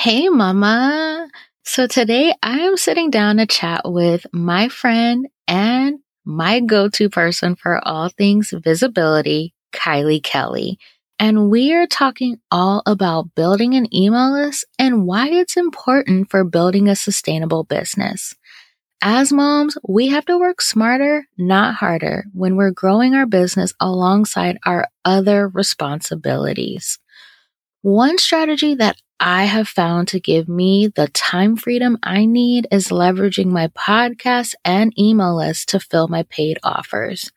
Hey, Mama. So today I am sitting down to chat with my friend and my go to person for all things visibility, Kylie Kelly. And we are talking all about building an email list and why it's important for building a sustainable business. As moms, we have to work smarter, not harder, when we're growing our business alongside our other responsibilities. One strategy that I have found to give me the time freedom I need is leveraging my podcast and email list to fill my paid offers.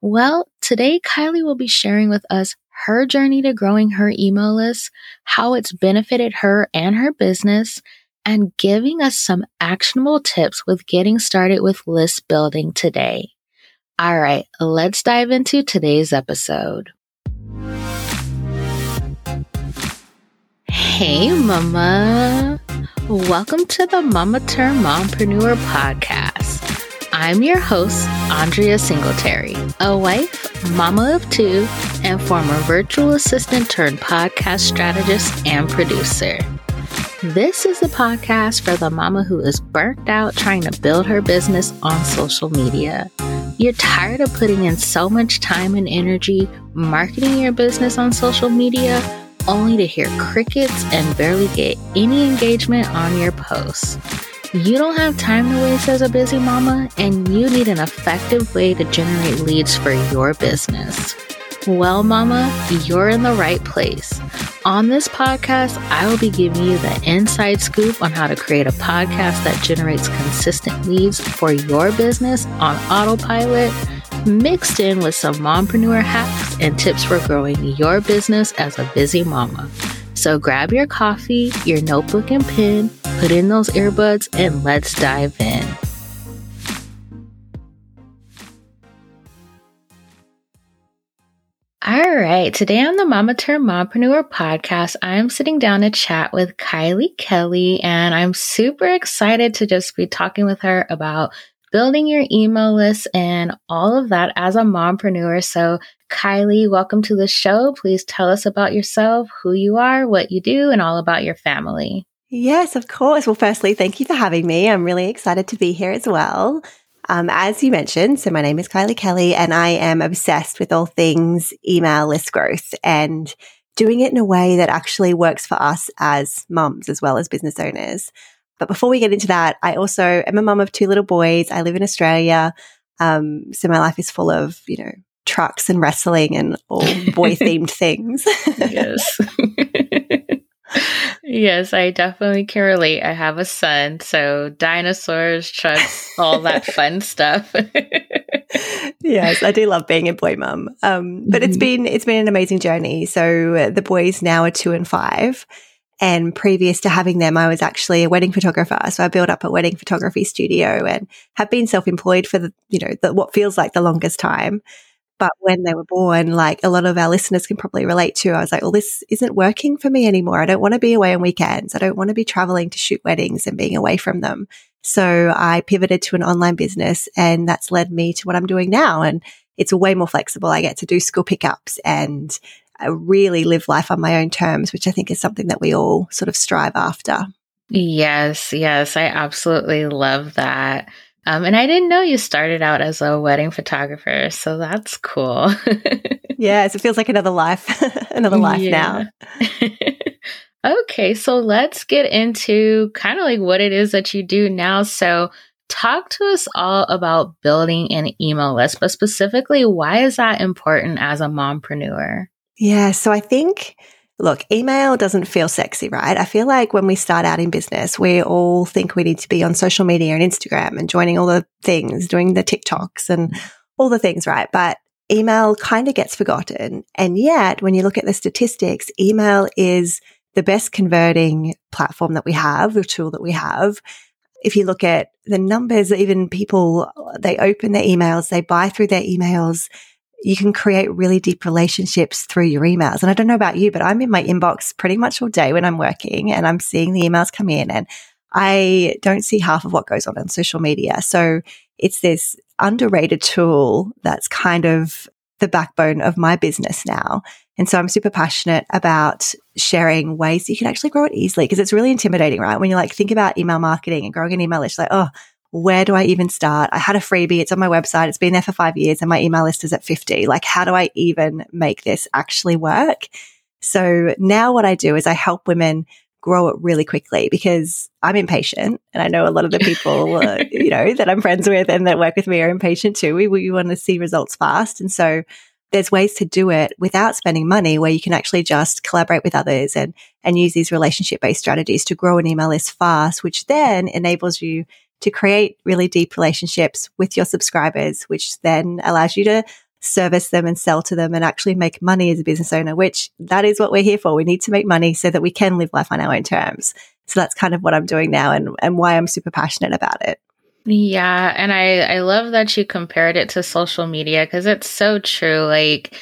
Well, today Kylie will be sharing with us her journey to growing her email list, how it's benefited her and her business, and giving us some actionable tips with getting started with list building today. All right, let's dive into today's episode. Hey, Mama. Welcome to the Mama Turned Mompreneur podcast. I'm your host, Andrea Singletary, a wife, mama of two, and former virtual assistant turned podcast strategist and producer. This is a podcast for the mama who is burnt out trying to build her business on social media. You're tired of putting in so much time and energy marketing your business on social media only to hear crickets and barely get any engagement on your posts. You don't have time to waste as a busy mama, and you need an effective way to generate leads for your business. Well, mama, you're in the right place. On this podcast, I will be giving you the inside scoop on how to create a podcast that generates consistent leads for your business on autopilot, mixed in with some mompreneur hacks and tips for growing your business as a busy mama. So grab your coffee, your notebook and pen, put in those earbuds, and let's dive in. All right, today on the Mama Turned Mompreneur podcast, I'm sitting down to chat with Kylie Kelly, and I'm super excited to just be talking with her about building your email list and all of that as a mompreneur. So, Kylie, welcome to the show. Please tell us about yourself, who you are, what you do, and all about your family. Yes, of course. Well, firstly, thank you for having me. I'm really excited to be here as well. Um, as you mentioned, so my name is Kylie Kelly, and I am obsessed with all things email list growth and doing it in a way that actually works for us as mums as well as business owners. But before we get into that, I also am a mum of two little boys. I live in Australia. Um, so my life is full of, you know, trucks and wrestling and all boy themed things. yes. yes, I definitely can relate. I have a son, so dinosaurs, trucks, all that fun stuff. yes, I do love being a boy mum. Um, but mm-hmm. it's been it's been an amazing journey. So uh, the boys now are two and five. And previous to having them, I was actually a wedding photographer. So I built up a wedding photography studio and have been self-employed for the, you know, the, what feels like the longest time. But when they were born, like a lot of our listeners can probably relate to, I was like, well, this isn't working for me anymore. I don't want to be away on weekends. I don't want to be traveling to shoot weddings and being away from them. So I pivoted to an online business and that's led me to what I'm doing now. And it's way more flexible. I get to do school pickups and really live life on my own terms, which I think is something that we all sort of strive after. Yes, yes, I absolutely love that. Um, and I didn't know you started out as a wedding photographer, so that's cool. yes, it feels like another life, another life now. okay, so let's get into kind of like what it is that you do now. So, talk to us all about building an email list, but specifically, why is that important as a mompreneur? Yeah. So I think, look, email doesn't feel sexy, right? I feel like when we start out in business, we all think we need to be on social media and Instagram and joining all the things, doing the TikToks and mm-hmm. all the things, right? But email kind of gets forgotten. And yet, when you look at the statistics, email is the best converting platform that we have, the tool that we have. If you look at the numbers, even people, they open their emails, they buy through their emails you can create really deep relationships through your emails. And I don't know about you, but I'm in my inbox pretty much all day when I'm working and I'm seeing the emails come in and I don't see half of what goes on on social media. So it's this underrated tool that's kind of the backbone of my business now. And so I'm super passionate about sharing ways you can actually grow it easily because it's really intimidating, right? When you like think about email marketing and growing an email list, like, oh, where do I even start? I had a freebie. It's on my website. It's been there for five years and my email list is at 50. Like, how do I even make this actually work? So now what I do is I help women grow it really quickly because I'm impatient. And I know a lot of the people, uh, you know, that I'm friends with and that work with me are impatient too. We, we want to see results fast. And so there's ways to do it without spending money where you can actually just collaborate with others and, and use these relationship based strategies to grow an email list fast, which then enables you to create really deep relationships with your subscribers, which then allows you to service them and sell to them and actually make money as a business owner, which that is what we're here for. We need to make money so that we can live life on our own terms. So that's kind of what I'm doing now and, and why I'm super passionate about it. Yeah. And I, I love that you compared it to social media because it's so true. Like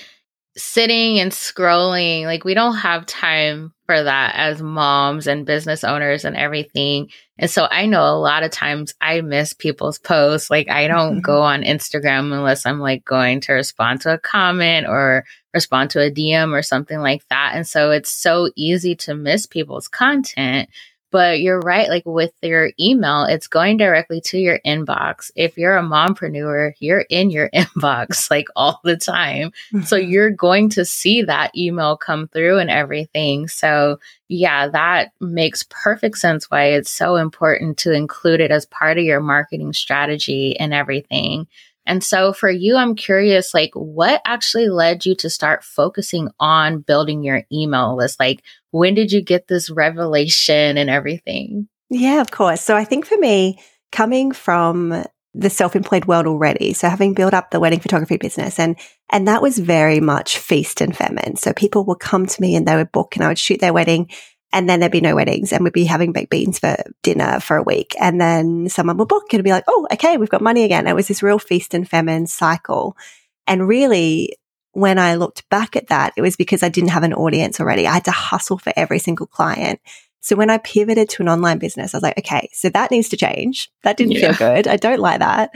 sitting and scrolling, like we don't have time for that as moms and business owners and everything. And so I know a lot of times I miss people's posts. Like I don't mm-hmm. go on Instagram unless I'm like going to respond to a comment or respond to a DM or something like that. And so it's so easy to miss people's content. But you're right, like with your email, it's going directly to your inbox. If you're a mompreneur, you're in your inbox like all the time. so mm-hmm. you're going to see that email come through and everything. So yeah, that makes perfect sense why it's so important to include it as part of your marketing strategy and everything. And so for you, I'm curious, like what actually led you to start focusing on building your email list? Like when did you get this revelation and everything? Yeah, of course. So I think for me, coming from the self-employed world already. So having built up the wedding photography business and, and that was very much feast and famine. So people would come to me and they would book and I would shoot their wedding and then there'd be no weddings and we'd be having baked beans for dinner for a week. And then someone would book and be like, oh, okay, we've got money again. It was this real feast and famine cycle. And really, when I looked back at that, it was because I didn't have an audience already. I had to hustle for every single client. So when I pivoted to an online business, I was like, okay, so that needs to change. That didn't yeah. feel good. I don't like that.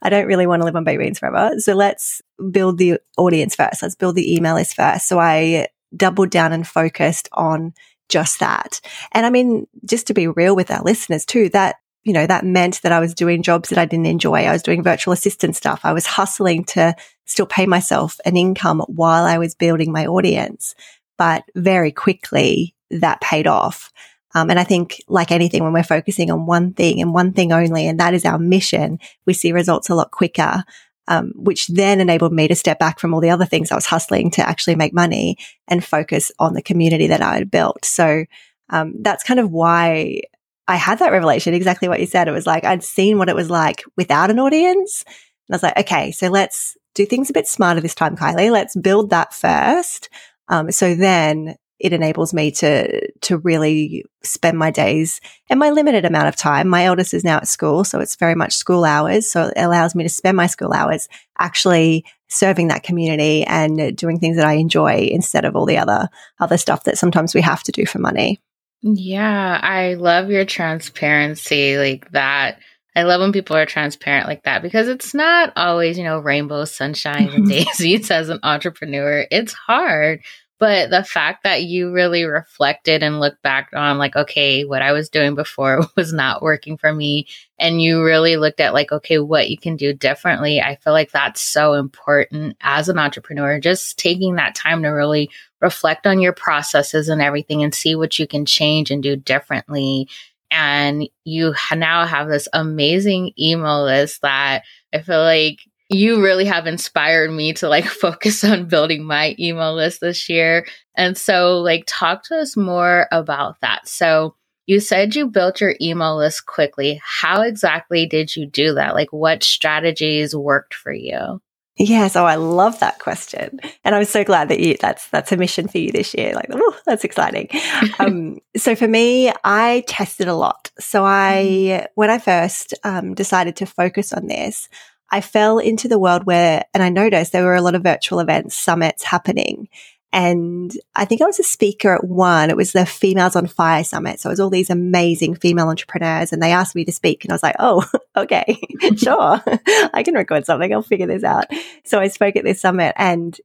I don't really want to live on baked beans forever. So let's build the audience first. Let's build the email list first. So I doubled down and focused on just that. And I mean, just to be real with our listeners too, that, you know, that meant that I was doing jobs that I didn't enjoy. I was doing virtual assistant stuff. I was hustling to still pay myself an income while I was building my audience. But very quickly that paid off. Um, and I think like anything, when we're focusing on one thing and one thing only, and that is our mission, we see results a lot quicker um, which then enabled me to step back from all the other things I was hustling to actually make money and focus on the community that I had built. So um, that's kind of why I had that revelation. Exactly what you said. It was like I'd seen what it was like without an audience. And I was like, okay, so let's do things a bit smarter this time, Kylie. Let's build that first. Um, so then it enables me to to really spend my days and my limited amount of time. My eldest is now at school, so it's very much school hours. So it allows me to spend my school hours actually serving that community and doing things that I enjoy instead of all the other other stuff that sometimes we have to do for money. Yeah, I love your transparency like that. I love when people are transparent like that because it's not always, you know, rainbow sunshine and mm-hmm. daisies as an entrepreneur. It's hard. But the fact that you really reflected and looked back on, like, okay, what I was doing before was not working for me. And you really looked at, like, okay, what you can do differently. I feel like that's so important as an entrepreneur, just taking that time to really reflect on your processes and everything and see what you can change and do differently. And you now have this amazing email list that I feel like you really have inspired me to like focus on building my email list this year. And so, like, talk to us more about that. So, you said you built your email list quickly. How exactly did you do that? Like, what strategies worked for you? Yeah, so I love that question, and I'm so glad that you that's that's a mission for you this year. Like, oh, that's exciting. um, so for me, I tested a lot. So I, mm-hmm. when I first um, decided to focus on this, I fell into the world where, and I noticed there were a lot of virtual events, summits happening. And I think I was a speaker at one. It was the Females on Fire Summit. So it was all these amazing female entrepreneurs and they asked me to speak and I was like, oh, okay, sure. I can record something. I'll figure this out. So I spoke at this summit and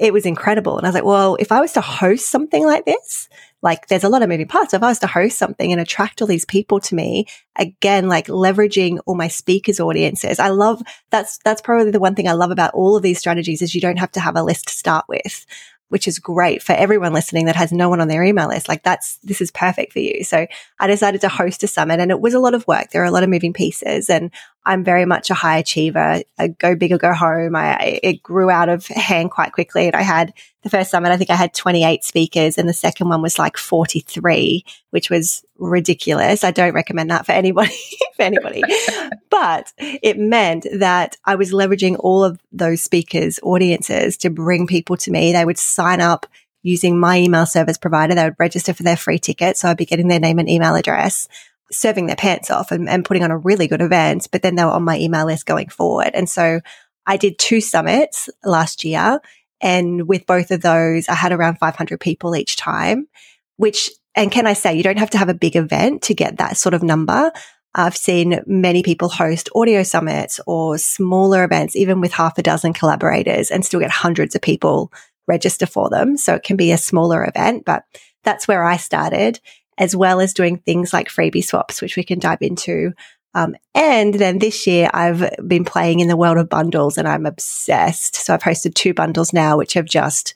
it was incredible. And I was like, well, if I was to host something like this, like there's a lot of moving parts. If I was to host something and attract all these people to me, again, like leveraging all my speakers audiences, I love that's, that's probably the one thing I love about all of these strategies is you don't have to have a list to start with which is great for everyone listening that has no one on their email list. Like that's, this is perfect for you. So I decided to host a summit and it was a lot of work. There are a lot of moving pieces and I'm very much a high achiever. I go big or go home. I, it grew out of hand quite quickly. And I had the first summit, I think I had 28 speakers and the second one was like 43, which was ridiculous. I don't recommend that for anybody, for anybody. but it meant that I was leveraging all of those speakers audiences to bring people to me. They would sign up using my email service provider. They would register for their free ticket. So I'd be getting their name and email address serving their pants off and, and putting on a really good event, but then they were on my email list going forward. And so I did two summits last year. And with both of those, I had around 500 people each time, which, and can I say, you don't have to have a big event to get that sort of number. I've seen many people host audio summits or smaller events, even with half a dozen collaborators and still get hundreds of people register for them. So it can be a smaller event, but that's where I started as well as doing things like freebie swaps, which we can dive into. Um, and then this year I've been playing in the world of bundles and I'm obsessed. So I've hosted two bundles now, which have just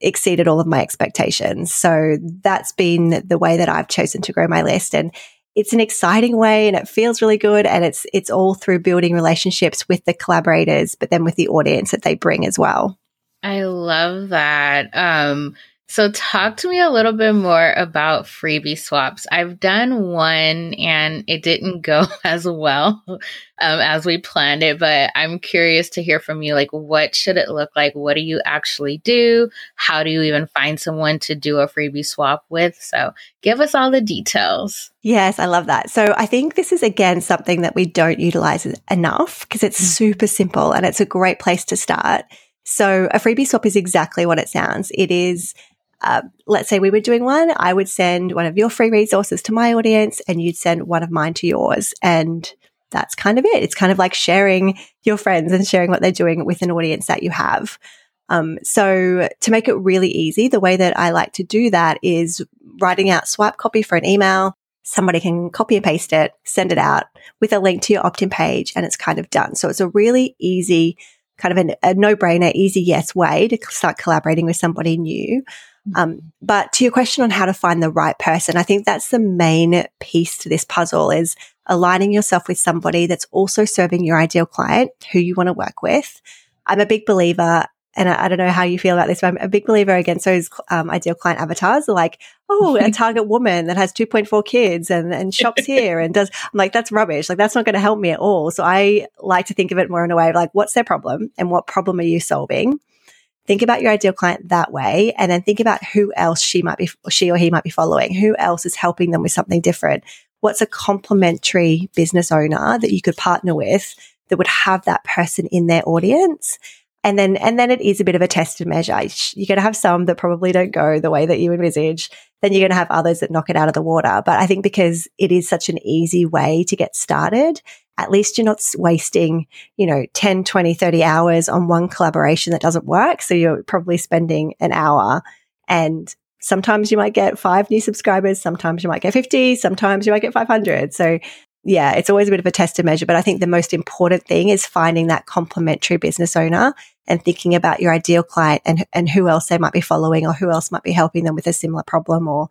exceeded all of my expectations. So that's been the way that I've chosen to grow my list. And it's an exciting way and it feels really good. And it's, it's all through building relationships with the collaborators, but then with the audience that they bring as well. I love that. Um, so, talk to me a little bit more about freebie swaps. I've done one and it didn't go as well um, as we planned it, but I'm curious to hear from you. Like, what should it look like? What do you actually do? How do you even find someone to do a freebie swap with? So, give us all the details. Yes, I love that. So, I think this is again something that we don't utilize enough because it's mm. super simple and it's a great place to start. So, a freebie swap is exactly what it sounds. It is uh, let's say we were doing one, I would send one of your free resources to my audience and you'd send one of mine to yours. And that's kind of it. It's kind of like sharing your friends and sharing what they're doing with an audience that you have. Um, so to make it really easy, the way that I like to do that is writing out swipe copy for an email. Somebody can copy and paste it, send it out with a link to your opt-in page and it's kind of done. So it's a really easy kind of an, a no-brainer, easy yes way to start collaborating with somebody new. Um, but to your question on how to find the right person, I think that's the main piece to this puzzle is aligning yourself with somebody that's also serving your ideal client who you want to work with. I'm a big believer, and I, I, don't know how you feel about this, but I'm a big believer against those um, ideal client avatars. Like, oh, a target woman that has 2.4 kids and, and shops here and does, I'm like, that's rubbish. Like, that's not going to help me at all. So I like to think of it more in a way of like, what's their problem and what problem are you solving? Think about your ideal client that way and then think about who else she might be she or he might be following. Who else is helping them with something different? What's a complementary business owner that you could partner with that would have that person in their audience? And then and then it is a bit of a test and measure. You're going to have some that probably don't go the way that you envisage. Then you're going to have others that knock it out of the water. But i think because it is such an easy way to get started at least you're not wasting, you know, 10, 20, 30 hours on one collaboration that doesn't work. So you're probably spending an hour and sometimes you might get five new subscribers. Sometimes you might get 50. Sometimes you might get 500. So yeah, it's always a bit of a test to measure. But I think the most important thing is finding that complementary business owner and thinking about your ideal client and, and who else they might be following or who else might be helping them with a similar problem or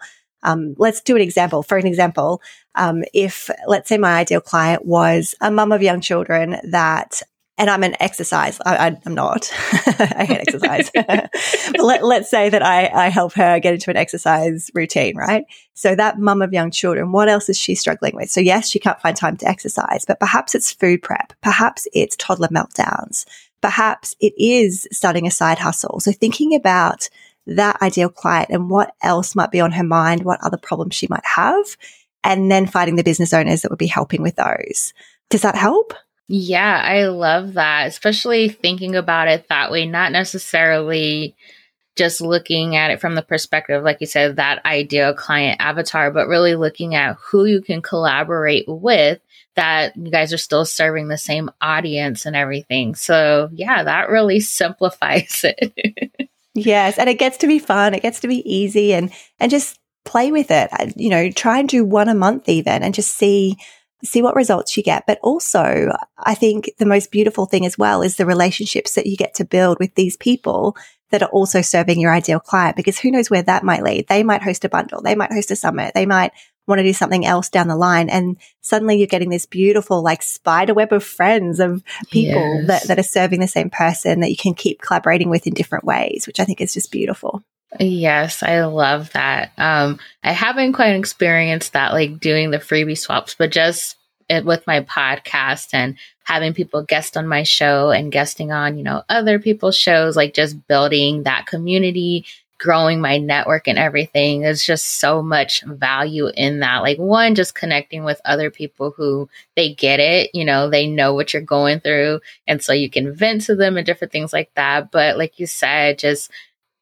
um, let's do an example. For an example, um, if let's say my ideal client was a mum of young children that and I'm an exercise. I, am not. I hate exercise. let, us say that I, I help her get into an exercise routine, right? So that mum of young children, what else is she struggling with? So yes, she can't find time to exercise, but perhaps it's food prep. Perhaps it's toddler meltdowns. Perhaps it is starting a side hustle. So thinking about that ideal client and what else might be on her mind, what other problems she might have, and then finding the business owners that would be helping with those. Does that help? Yeah, I love that, especially thinking about it that way, not necessarily just looking at it from the perspective, like you said, that ideal client avatar, but really looking at who you can collaborate with that you guys are still serving the same audience and everything. So, yeah, that really simplifies it. yes, and it gets to be fun, it gets to be easy and and just play with it. You know, try and do one a month even and just see see what results you get. But also, I think the most beautiful thing as well is the relationships that you get to build with these people that are also serving your ideal client because who knows where that might lead. They might host a bundle. They might host a summit. They might want to do something else down the line. And suddenly you're getting this beautiful, like spider web of friends of people yes. that, that are serving the same person that you can keep collaborating with in different ways, which I think is just beautiful. Yes, I love that. Um, I haven't quite experienced that, like doing the freebie swaps, but just it, with my podcast and having people guest on my show and guesting on, you know, other people's shows, like just building that community growing my network and everything. There's just so much value in that. Like, one, just connecting with other people who they get it, you know, they know what you're going through. And so you can vent to them and different things like that. But like you said, just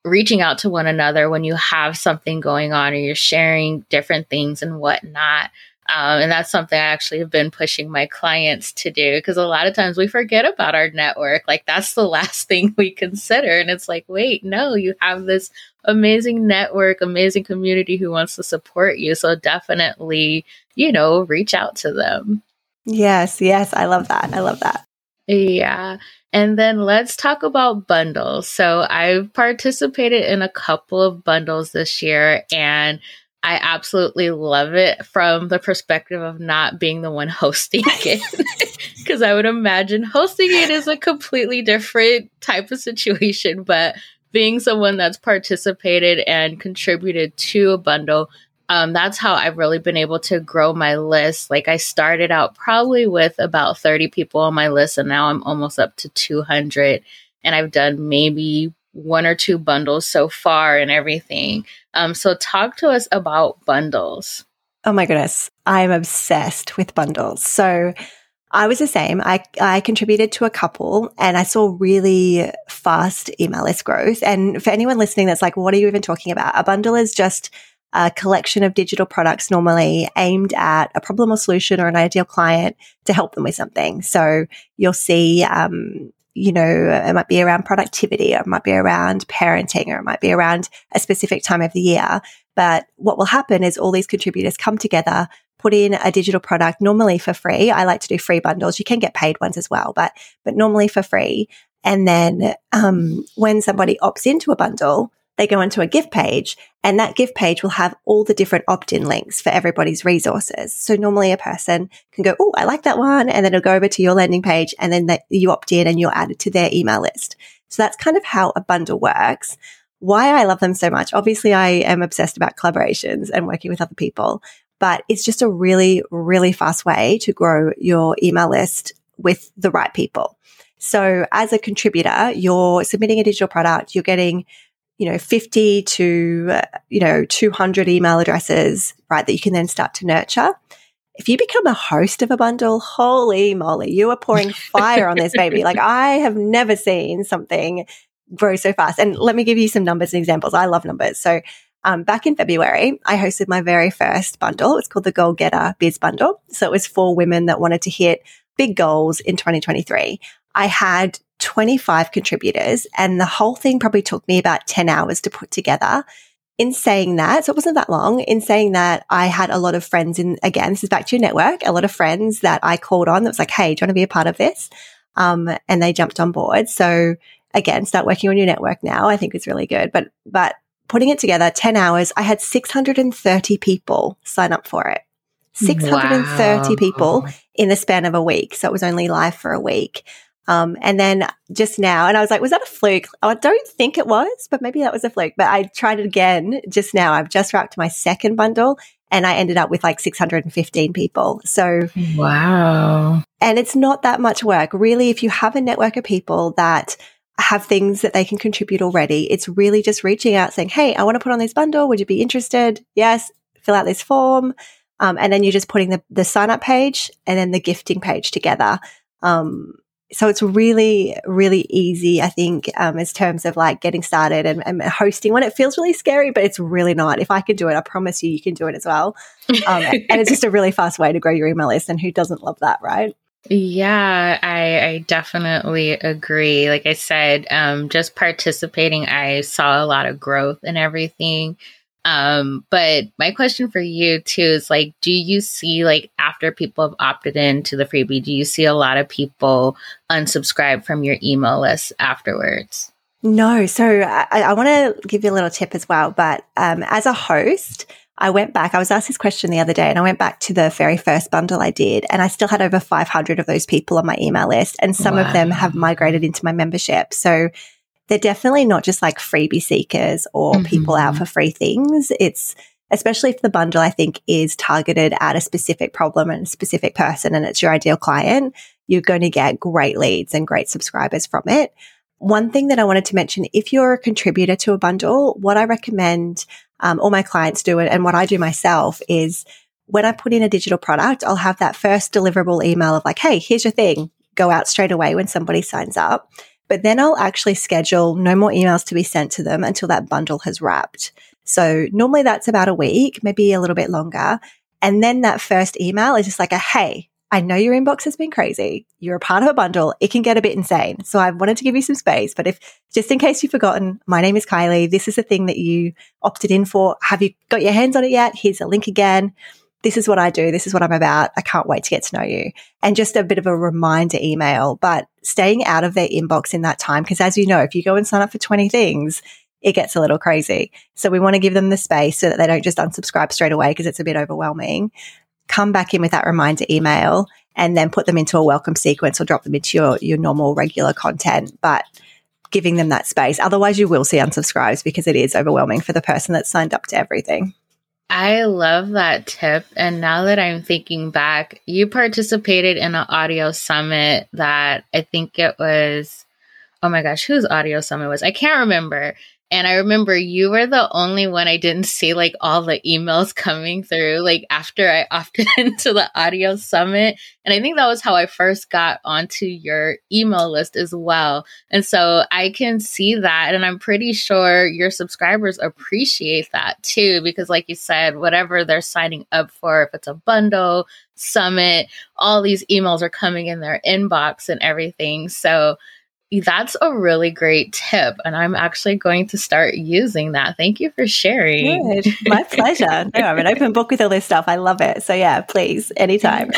reaching out to one another when you have something going on or you're sharing different things and whatnot. Um, and that's something I actually have been pushing my clients to do because a lot of times we forget about our network. Like that's the last thing we consider. And it's like, wait, no, you have this amazing network, amazing community who wants to support you. So definitely, you know, reach out to them. Yes, yes. I love that. I love that. Yeah. And then let's talk about bundles. So I've participated in a couple of bundles this year and I absolutely love it from the perspective of not being the one hosting it. Because I would imagine hosting it is a completely different type of situation. But being someone that's participated and contributed to a bundle, um, that's how I've really been able to grow my list. Like I started out probably with about 30 people on my list, and now I'm almost up to 200. And I've done maybe one or two bundles so far and everything. Um, so talk to us about bundles. Oh my goodness. I'm obsessed with bundles. So I was the same. I, I contributed to a couple and I saw really fast email list growth. And for anyone listening that's like, what are you even talking about? A bundle is just a collection of digital products normally aimed at a problem or solution or an ideal client to help them with something. So you'll see, um, you know, it might be around productivity it might be around parenting or it might be around a specific time of the year. But what will happen is all these contributors come together, put in a digital product normally for free. I like to do free bundles. You can get paid ones as well, but, but normally for free. And then, um, when somebody opts into a bundle, they go onto a gift page and that gift page will have all the different opt-in links for everybody's resources. So normally a person can go, Oh, I like that one. And then it'll go over to your landing page and then you opt in and you're added to their email list. So that's kind of how a bundle works. Why I love them so much. Obviously, I am obsessed about collaborations and working with other people, but it's just a really, really fast way to grow your email list with the right people. So as a contributor, you're submitting a digital product, you're getting you know, 50 to, uh, you know, 200 email addresses, right, that you can then start to nurture. If you become a host of a bundle, holy moly, you are pouring fire on this baby. Like I have never seen something grow so fast. And let me give you some numbers and examples. I love numbers. So um, back in February, I hosted my very first bundle. It's called the Goal Getter Biz Bundle. So it was for women that wanted to hit big goals in 2023. I had 25 contributors and the whole thing probably took me about 10 hours to put together. In saying that, so it wasn't that long. In saying that, I had a lot of friends in, again, this is back to your network, a lot of friends that I called on that was like, Hey, do you want to be a part of this? Um, and they jumped on board. So again, start working on your network now. I think is really good. But, but putting it together, 10 hours, I had 630 people sign up for it. 630 wow. people in the span of a week. So it was only live for a week. Um, and then just now, and I was like, was that a fluke? I don't think it was, but maybe that was a fluke. But I tried it again just now. I've just wrapped my second bundle and I ended up with like 615 people. So, wow. And it's not that much work. Really, if you have a network of people that have things that they can contribute already, it's really just reaching out saying, Hey, I want to put on this bundle. Would you be interested? Yes. Fill out this form. Um, and then you're just putting the, the sign up page and then the gifting page together. Um, so it's really, really easy, I think, um, as terms of like getting started and, and, hosting one. It feels really scary, but it's really not. If I can do it, I promise you, you can do it as well. Um, and it's just a really fast way to grow your email list. And who doesn't love that, right? Yeah, I, I definitely agree. Like I said, um, just participating, I saw a lot of growth and everything. Um, but my question for you too is like, do you see like after people have opted in to the freebie, do you see a lot of people unsubscribe from your email list afterwards? No. So I, I want to give you a little tip as well. But um, as a host, I went back. I was asked this question the other day and I went back to the very first bundle I did and I still had over 500 of those people on my email list and some wow. of them have migrated into my membership. So they're definitely not just like freebie seekers or mm-hmm. people out for free things. It's especially if the bundle I think is targeted at a specific problem and a specific person and it's your ideal client, you're going to get great leads and great subscribers from it. One thing that I wanted to mention, if you're a contributor to a bundle, what I recommend um, all my clients do it and what I do myself is when I put in a digital product, I'll have that first deliverable email of like, Hey, here's your thing. Go out straight away when somebody signs up. But then I'll actually schedule no more emails to be sent to them until that bundle has wrapped. So normally that's about a week, maybe a little bit longer. And then that first email is just like a, Hey, I know your inbox has been crazy. You're a part of a bundle. It can get a bit insane. So I wanted to give you some space. But if just in case you've forgotten, my name is Kylie. This is the thing that you opted in for. Have you got your hands on it yet? Here's a link again this is what I do. This is what I'm about. I can't wait to get to know you. And just a bit of a reminder email, but staying out of their inbox in that time. Cause as you know, if you go and sign up for 20 things, it gets a little crazy. So we want to give them the space so that they don't just unsubscribe straight away because it's a bit overwhelming. Come back in with that reminder email and then put them into a welcome sequence or drop them into your, your normal regular content. But giving them that space. Otherwise you will see unsubscribes because it is overwhelming for the person that's signed up to everything. I love that tip. And now that I'm thinking back, you participated in an audio summit that I think it was, oh my gosh, whose audio summit was? I can't remember. And I remember you were the only one I didn't see like all the emails coming through like after I opted into the audio summit. And I think that was how I first got onto your email list as well. And so I can see that. And I'm pretty sure your subscribers appreciate that too, because like you said, whatever they're signing up for, if it's a bundle, summit, all these emails are coming in their inbox and everything. So that's a really great tip. And I'm actually going to start using that. Thank you for sharing. Good. My pleasure. no, I'm an open book with all this stuff. I love it. So, yeah, please, anytime.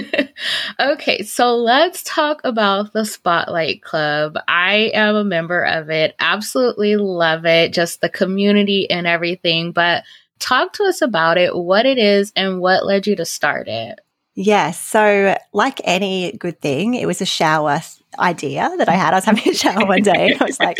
okay, so let's talk about the Spotlight Club. I am a member of it, absolutely love it, just the community and everything. But talk to us about it, what it is, and what led you to start it. Yes. So, like any good thing, it was a shower idea that I had. I was having a shower one day and I was like,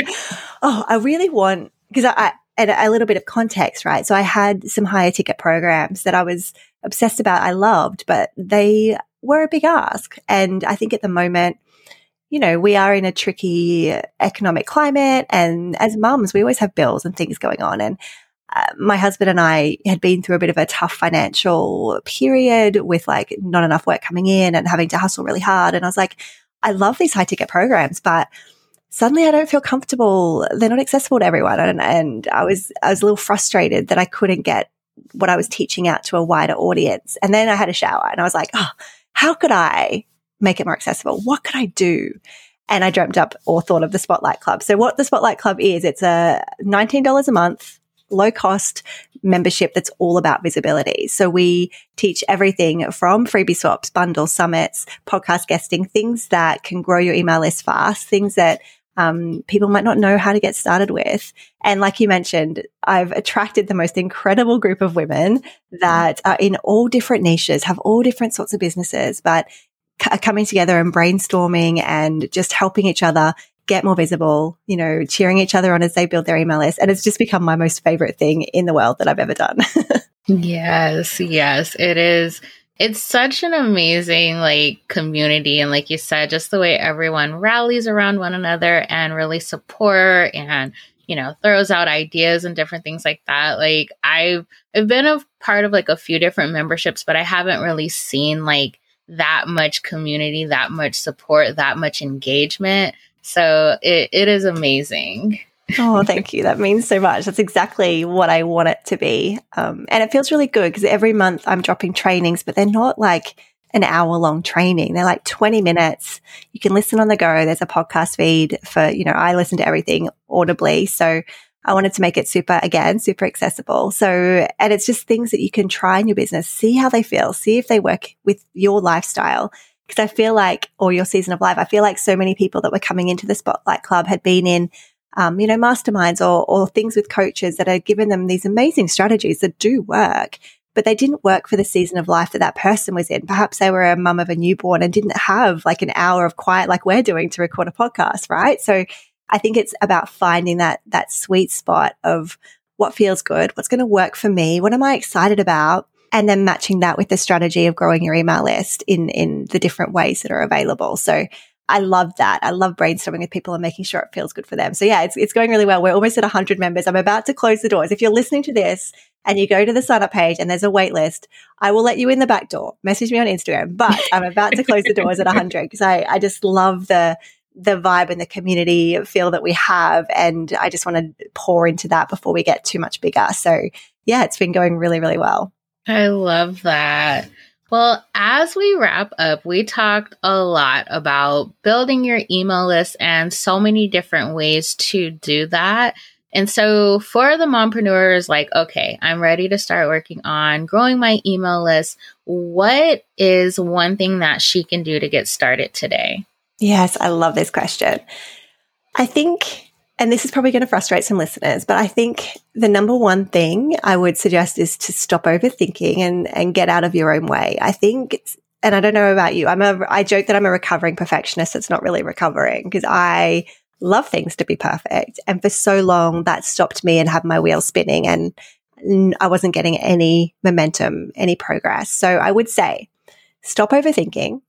oh, I really want, because I, I and a little bit of context, right? So I had some higher ticket programs that I was obsessed about, I loved, but they were a big ask. And I think at the moment, you know, we are in a tricky economic climate. And as mums, we always have bills and things going on. And uh, my husband and I had been through a bit of a tough financial period with like not enough work coming in and having to hustle really hard. And I was like, I love these high ticket programs, but suddenly I don't feel comfortable. They're not accessible to everyone. And, and I was, I was a little frustrated that I couldn't get what I was teaching out to a wider audience. And then I had a shower and I was like, oh, how could I make it more accessible? What could I do? And I dreamt up or thought of the Spotlight Club. So what the Spotlight Club is, it's a $19 a month low cost membership that's all about visibility. So we teach everything from freebie swaps, bundles, summits, podcast guesting, things that can grow your email list fast, things that um, people might not know how to get started with. And like you mentioned, I've attracted the most incredible group of women that are in all different niches, have all different sorts of businesses, but c- coming together and brainstorming and just helping each other get more visible, you know, cheering each other on as they build their email list. And it's just become my most favorite thing in the world that I've ever done. yes, yes, it is. It's such an amazing like community and like you said just the way everyone rallies around one another and really support and you know throws out ideas and different things like that like I've I've been a part of like a few different memberships but I haven't really seen like that much community, that much support, that much engagement. So it, it is amazing. oh, thank you. That means so much. That's exactly what I want it to be. Um, and it feels really good because every month I'm dropping trainings, but they're not like an hour long training. They're like 20 minutes. You can listen on the go. There's a podcast feed for, you know, I listen to everything audibly. So I wanted to make it super, again, super accessible. So, and it's just things that you can try in your business, see how they feel, see if they work with your lifestyle. Because I feel like, or your season of life, I feel like so many people that were coming into the Spotlight Club had been in, um, you know, masterminds or, or things with coaches that had given them these amazing strategies that do work but they didn't work for the season of life that that person was in. Perhaps they were a mum of a newborn and didn't have like an hour of quiet like we're doing to record a podcast, right? So I think it's about finding that that sweet spot of what feels good, what's going to work for me, what am I excited about, and then matching that with the strategy of growing your email list in in the different ways that are available. So I love that. I love brainstorming with people and making sure it feels good for them. So yeah, it's, it's going really well. We're almost at 100 members. I'm about to close the doors. If you're listening to this and you go to the sign up page and there's a wait list, I will let you in the back door. Message me on Instagram. But I'm about to close the doors at 100 because I, I just love the the vibe and the community feel that we have. And I just want to pour into that before we get too much bigger. So yeah, it's been going really, really well. I love that. Well, as we wrap up, we talked a lot about building your email list and so many different ways to do that. And so for the mompreneurs, like, okay, I'm ready to start working on growing my email list. What is one thing that she can do to get started today? Yes, I love this question. I think, and this is probably going to frustrate some listeners, but I think the number one thing I would suggest is to stop overthinking and, and get out of your own way. I think, and I don't know about you, I'm a, I joke that I'm a recovering perfectionist. It's not really recovering because I love things to be perfect. And for so long that stopped me and had my wheels spinning and I wasn't getting any momentum, any progress. So I would say stop overthinking.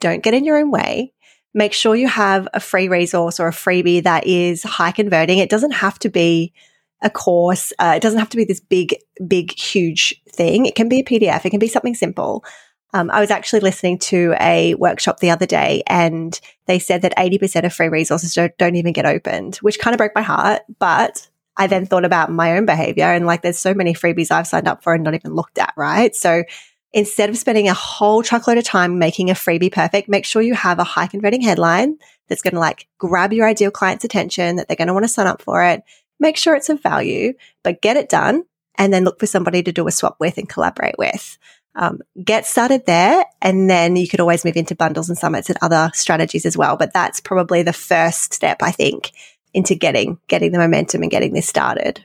Don't get in your own way make sure you have a free resource or a freebie that is high converting. It doesn't have to be a course. Uh, it doesn't have to be this big, big, huge thing. It can be a PDF. It can be something simple. Um, I was actually listening to a workshop the other day and they said that 80% of free resources don't, don't even get opened, which kind of broke my heart. But I then thought about my own behavior and like there's so many freebies I've signed up for and not even looked at, right? So instead of spending a whole truckload of time making a freebie perfect, make sure you have a high converting headline that's going to like grab your ideal client's attention, that they're going to want to sign up for it. Make sure it's of value, but get it done and then look for somebody to do a swap with and collaborate with. Um, get started there and then you could always move into bundles and summits and other strategies as well. But that's probably the first step, I think, into getting, getting the momentum and getting this started.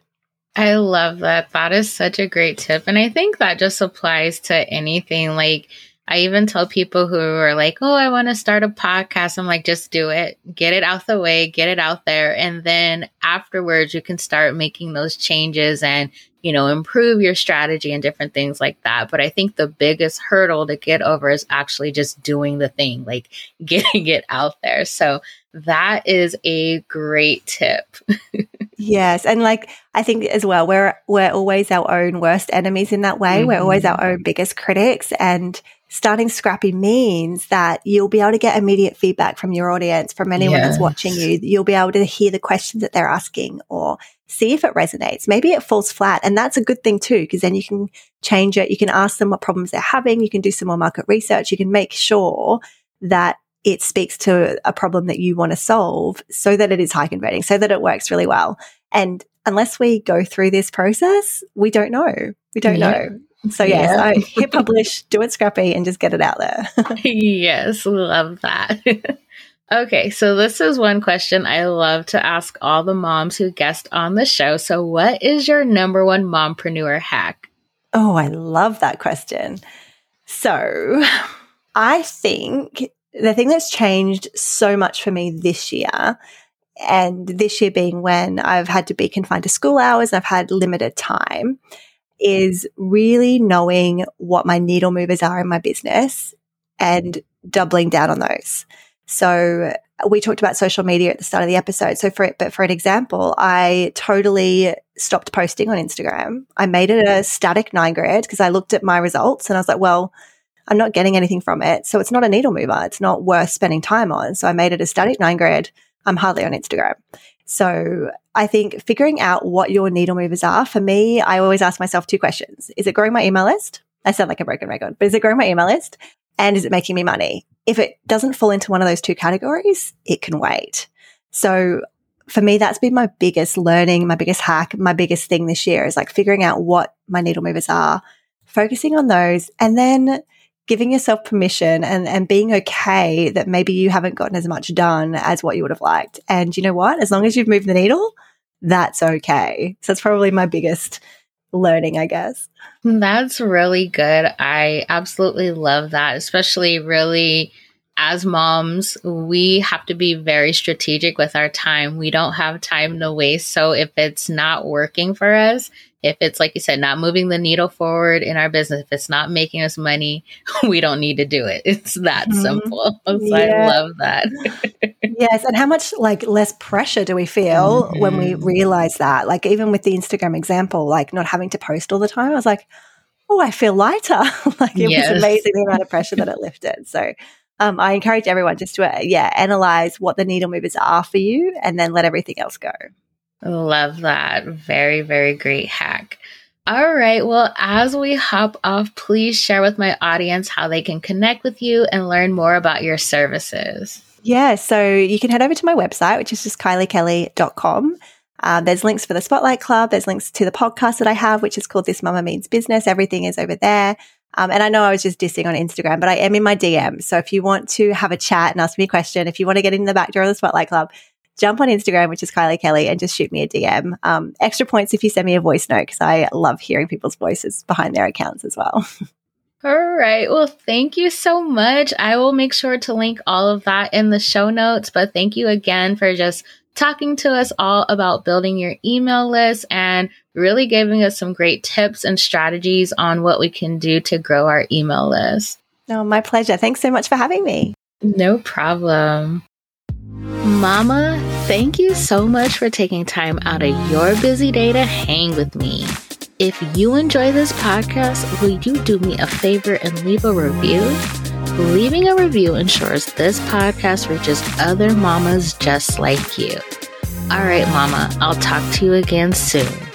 I love that. That is such a great tip. And I think that just applies to anything. Like, I even tell people who are like, oh, I want to start a podcast. I'm like, just do it, get it out the way, get it out there. And then afterwards, you can start making those changes and, you know, improve your strategy and different things like that. But I think the biggest hurdle to get over is actually just doing the thing, like getting it out there. So that is a great tip. yes. And like, I think as well, we're, we're always our own worst enemies in that way. Mm-hmm. We're always our own biggest critics. And starting scrappy means that you'll be able to get immediate feedback from your audience, from anyone yes. that's watching you. You'll be able to hear the questions that they're asking or see if it resonates. Maybe it falls flat. And that's a good thing too, because then you can change it. You can ask them what problems they're having. You can do some more market research. You can make sure that it speaks to a problem that you want to solve so that it is high converting, so that it works really well. And unless we go through this process, we don't know. We don't yeah. know. So yes, yeah. I hit publish, do it scrappy, and just get it out there. yes, love that. okay, so this is one question I love to ask all the moms who guest on the show. So, what is your number one mompreneur hack? Oh, I love that question. So, I think the thing that's changed so much for me this year, and this year being when I've had to be confined to school hours, and I've had limited time, is really knowing what my needle movers are in my business and doubling down on those. So we talked about social media at the start of the episode. So for it, but for an example, I totally stopped posting on Instagram. I made it a static nine grid because I looked at my results and I was like, well, I'm not getting anything from it. So it's not a needle mover. It's not worth spending time on. So I made it a static nine grid. I'm hardly on Instagram. So I think figuring out what your needle movers are for me, I always ask myself two questions. Is it growing my email list? I sound like a broken record, but is it growing my email list? And is it making me money? If it doesn't fall into one of those two categories, it can wait. So for me, that's been my biggest learning, my biggest hack, my biggest thing this year is like figuring out what my needle movers are, focusing on those, and then giving yourself permission and, and being okay that maybe you haven't gotten as much done as what you would have liked. And you know what? As long as you've moved the needle, that's okay. So that's probably my biggest learning, I guess. That's really good. I absolutely love that, especially really as moms, we have to be very strategic with our time. We don't have time to waste. So if it's not working for us, if it's like you said, not moving the needle forward in our business, if it's not making us money, we don't need to do it. It's that mm-hmm. simple. So yeah. I love that. yes. And how much like less pressure do we feel mm-hmm. when we mm-hmm. realize that? Like even with the Instagram example, like not having to post all the time, I was like, oh, I feel lighter. like it yes. was amazing the amount of pressure that it lifted. So um, I encourage everyone just to, uh, yeah, analyze what the needle movers are for you and then let everything else go. Love that. Very, very great hack. All right. Well, as we hop off, please share with my audience how they can connect with you and learn more about your services. Yeah. So you can head over to my website, which is just kyliekelly.com. Um, there's links for the Spotlight Club. There's links to the podcast that I have, which is called This Mama Means Business. Everything is over there. Um, and I know I was just dissing on Instagram, but I am in my DM. So if you want to have a chat and ask me a question, if you want to get in the back door of the Spotlight Club, jump on Instagram, which is Kylie Kelly, and just shoot me a DM. Um, extra points if you send me a voice note because I love hearing people's voices behind their accounts as well. All right. Well, thank you so much. I will make sure to link all of that in the show notes. But thank you again for just talking to us all about building your email list and really giving us some great tips and strategies on what we can do to grow our email list. No, my pleasure. Thanks so much for having me. No problem. Mama, thank you so much for taking time out of your busy day to hang with me. If you enjoy this podcast, will you do me a favor and leave a review? Leaving a review ensures this podcast reaches other mamas just like you. All right, Mama, I'll talk to you again soon.